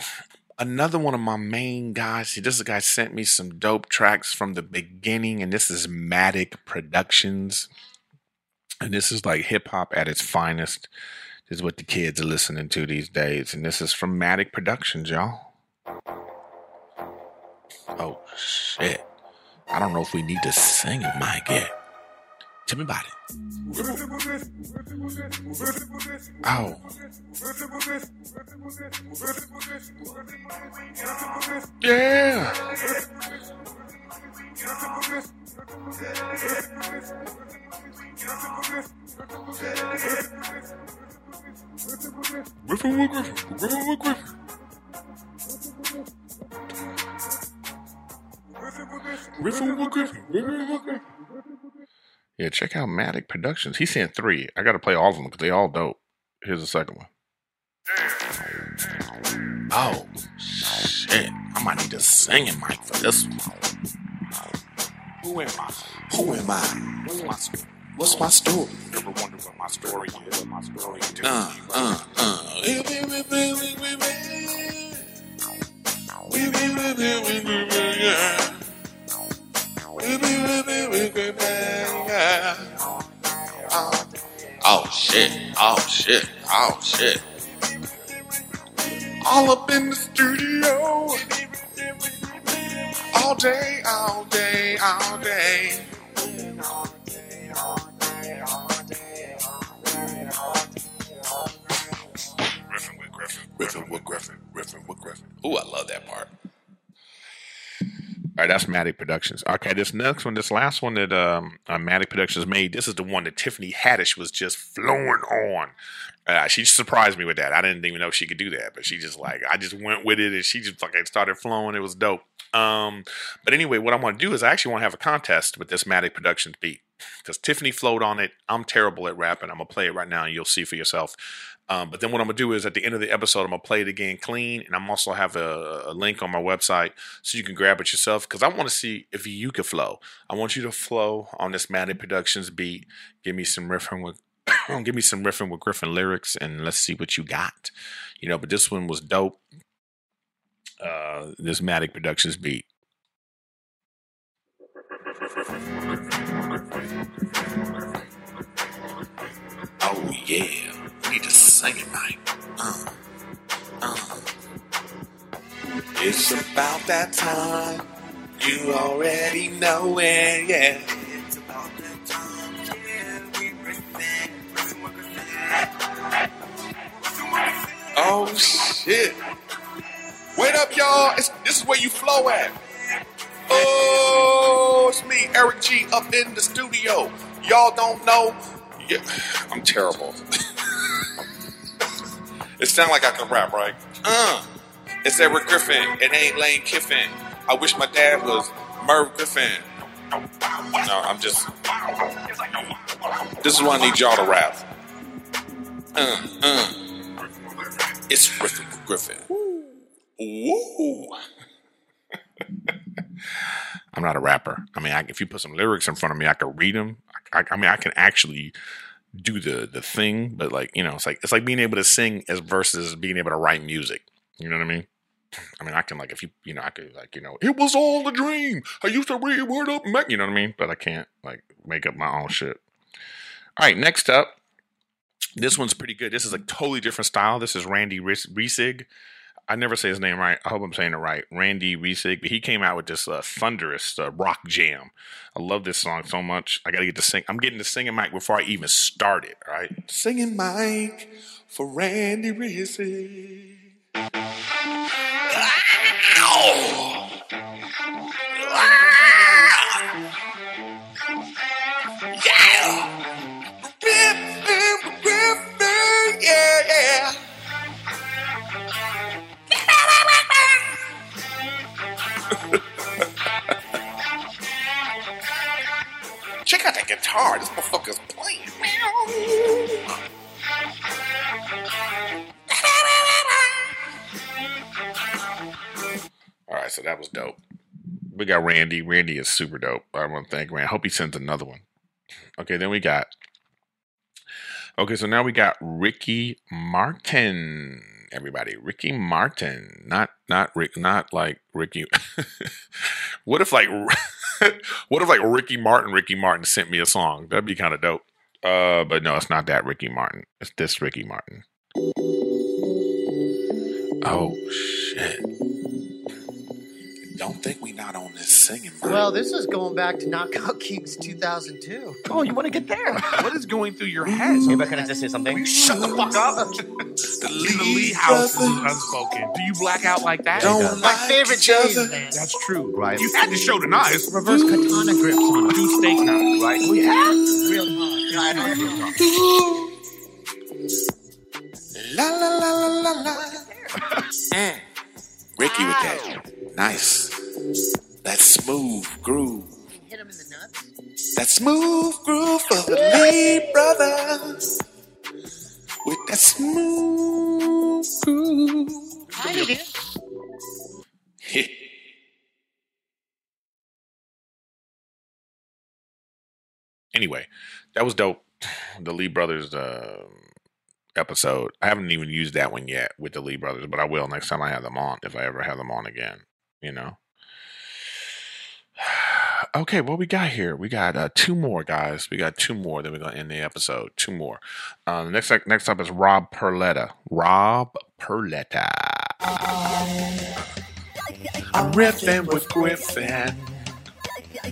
another one of my main guys. This guy sent me some dope tracks from the beginning, and this is Matic Productions, and this is like hip hop at its finest. This is what the kids are listening to these days, and this is from Matic Productions, y'all. Oh shit. I don't know if we need to sing it, Mike. Yeah. Tell me about it. Oh. Yeah. Griffin with Griffin. Griffin with Griffin. Yeah, check out Matic Productions. He sent three. I got to play all of them because they all dope. Here's the second one. Oh, shit. I might need a singing mic for this one. Who am I? Who am I? What's my story? What's my story? Ever wonder what my story is? What my story is? Uh, uh, uh. Oh shit, oh shit, oh shit. All up in the studio. All day, all day, all day. Griffin with Griffin. Griffin with Griffin, Griffin with Griffin. Ooh, I love that part. All right, that's Matic Productions. Okay, this next one, this last one that um, uh, Matic Productions made, this is the one that Tiffany Haddish was just flowing on. Uh, she surprised me with that. I didn't even know she could do that, but she just like I just went with it and she just fucking started flowing. It was dope. Um, but anyway, what I want to do is I actually want to have a contest with this Matic Productions beat because Tiffany flowed on it. I'm terrible at rapping. I'm gonna play it right now and you'll see for yourself. Um, but then what I'm gonna do is at the end of the episode, I'm gonna play it again clean, and I'm also have a, a link on my website so you can grab it yourself because I want to see if you can flow. I want you to flow on this Matic Productions beat. Give me some riffing with, <coughs> give me some riffing with Griffin lyrics, and let's see what you got. You know, but this one was dope. Uh, this Matic Productions beat. Oh yeah, we need to sing. Uh, uh. It's about that time. You already know it, yeah. It's about that time. Yeah, we bring back Griffin with Oh shit! Wait up, y'all. It's, this is where you flow at. Oh, it's me, Eric G, up in the studio. Y'all don't know. Yeah, I'm terrible. <laughs> it sounds like I can rap, right? Uh, it's Eric Griffin. It ain't Lane Kiffin. I wish my dad was Merv Griffin. No, I'm just. This is why I need y'all to rap. Uh, uh. It's Griffin Griffin. Woo. <laughs> I'm not a rapper. I mean, I, if you put some lyrics in front of me, I could read them. I, I mean, I can actually do the the thing, but like you know, it's like it's like being able to sing as versus being able to write music. You know what I mean? I mean, I can like if you you know I could like you know it was all a dream. I used to read word up. You know what I mean? But I can't like make up my own shit. All right, next up, this one's pretty good. This is a totally different style. This is Randy Reisig. I never say his name right. I hope I'm saying it right. Randy Reisig. But he came out with this uh, thunderous uh, rock jam. I love this song so much. I got to get to sing. I'm getting to singing mic before I even started. All right. Singing mic for Randy Reisig. Ow! <laughs> Yeah! Griffin, Griffin, yeah, out that guitar. This motherfucker's playing. All right, so that was dope. We got Randy. Randy is super dope. I want to thank Randy. I hope he sends another one. Okay, then we got. Okay, so now we got Ricky Martin. Everybody, Ricky Martin, not not Rick, not like Ricky. <laughs> what if like, <laughs> what if like Ricky Martin, Ricky Martin sent me a song? That'd be kind of dope. Uh, but no, it's not that Ricky Martin. It's this Ricky Martin. Oh shit! Don't think we not on this singing. Bro. Well, this is going back to Knockout Kings 2002. Oh, you want to get there? What is going through your head? Maybe I can just say something. Shut the fuck up. the Lee House is unspoken. Do you black out like that? Don't My like favorite each other. days, man. That's true. Right. You had to show the knives. Reverse katana grips on. Do steak knives, right? Oh, yeah? Real hard. Yeah, I know real hard. La la la la la la. Mm. Ricky with that. Nice. That smooth groove. Hit him in the nuts. That smooth groove for the Lee brothers. With that smooth groove. Hi, did. anyway, that was dope. The Lee Brothers uh, episode. I haven't even used that one yet with the Lee Brothers, but I will next time I have them on, if I ever have them on again. You know. <sighs> Okay, what we got here? We got uh, two more guys. We got two more. Then we're gonna end the episode. Two more. Uh, next next up is Rob Perletta. Rob Perletta. I'm riffing with Griffin.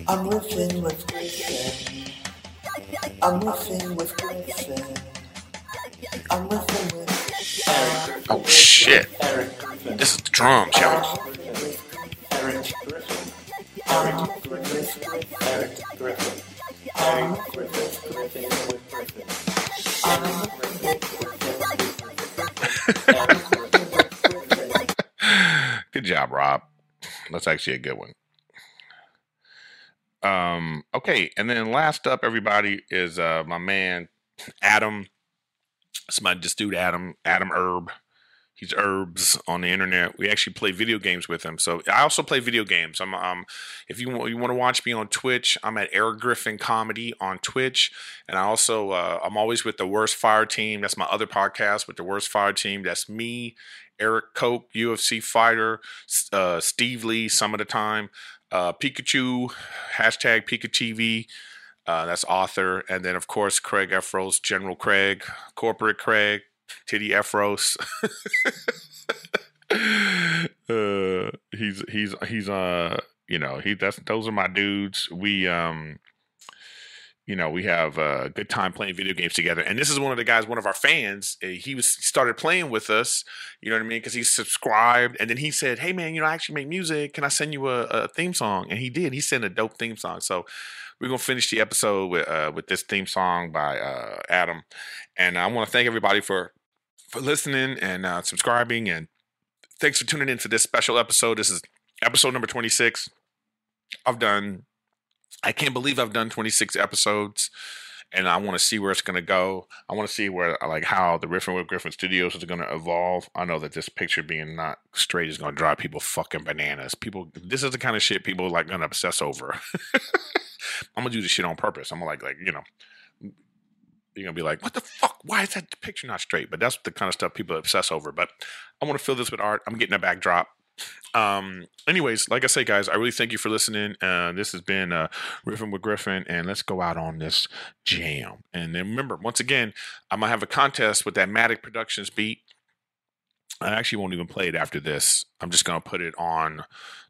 I'm riffing with Griffin. I'm riffing with Griffin. I'm riffing with Griffin. Oh shit! This is the drums, yo. Eric Griffin. Riffing with Eric Griffin. I'm with Griffin with Griffin. Riffing with Griffin with Griffin. Good job, Rob. That's actually a good one. Um, okay, and then last up, everybody, is uh my man Adam. It's my this dude Adam, Adam Herb. He's Herbs on the internet. We actually play video games with him. So I also play video games. I'm um if you want you want to watch me on Twitch, I'm at Eric Griffin Comedy on Twitch. And I also uh, I'm always with the Worst Fire Team. That's my other podcast with the Worst Fire Team. That's me, Eric Cope, UFC fighter, uh, Steve Lee, some of the time, uh, Pikachu, hashtag PikaTV. Uh, that's author, and then of course Craig Efros, General Craig, Corporate Craig, Titty Efros. <laughs> uh, he's he's he's uh you know he that's those are my dudes. We um you know, we have a good time playing video games together. And this is one of the guys, one of our fans. uh, He was started playing with us. You know what I mean? Because he subscribed, and then he said, "Hey, man, you know, I actually make music. Can I send you a, a theme song?" And he did. He sent a dope theme song. So we're gonna finish the episode with uh, with this theme song by uh, Adam. And I want to thank everybody for for listening and uh, subscribing, and thanks for tuning in to this special episode. This is episode number twenty six. I've done. I can't believe I've done 26 episodes, and I want to see where it's going to go. I want to see where, like, how the Riffin with Griffin Studios is going to evolve. I know that this picture being not straight is going to drive people fucking bananas. People, this is the kind of shit people like going to obsess over. <laughs> I'm gonna do this shit on purpose. I'm gonna like, like, you know, you're gonna be like, what the fuck? Why is that picture not straight? But that's the kind of stuff people obsess over. But I want to fill this with art. I'm getting a backdrop. Um, anyways, like I say, guys, I really thank you for listening. Uh, this has been uh, Riffin with Griffin, and let's go out on this jam. And then remember, once again, I'm gonna have a contest with that Matic Productions beat. I actually won't even play it after this. I'm just gonna put it on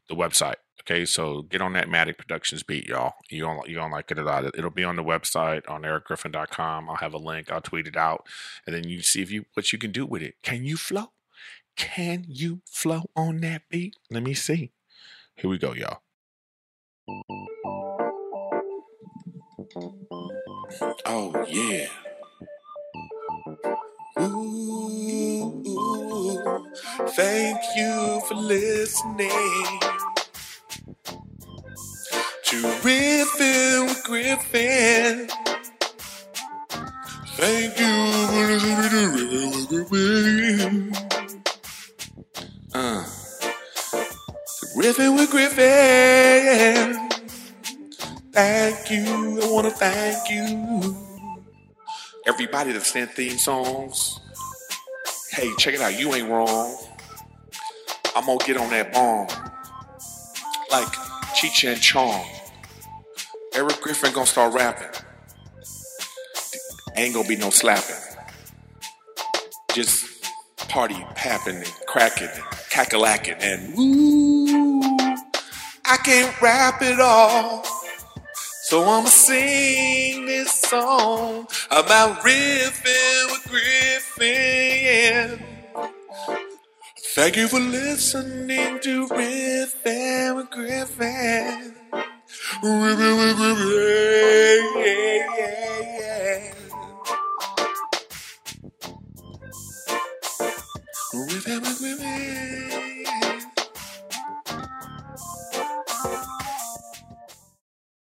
the website. Okay, so get on that Matic Productions beat, y'all. You don't you don't like it a lot. It'll be on the website on ericgriffin.com. I'll have a link. I'll tweet it out, and then you see if you what you can do with it. Can you flow? Can you flow on that beat? Let me see. Here we go, y'all. Oh yeah. Ooh, ooh, thank you for listening to Riffin with Griffin. Thank you for listening to Riffin Griffin. Uh, Riffin with Griffin. Thank you. I want to thank you. Everybody that sent theme songs. Hey, check it out. You ain't wrong. I'm gonna get on that bomb. Like Cheech and Chong. Eric Griffin gonna start rapping. Ain't gonna be no slapping. Just party papping and cracking and cackalacking and woo. I can't rap it all. So I'ma sing this song about riffing with Griffin. Thank you for listening to Riffin with Griffin. Riffin with Griffin. Yeah, yeah, yeah. Riffin with Griffin.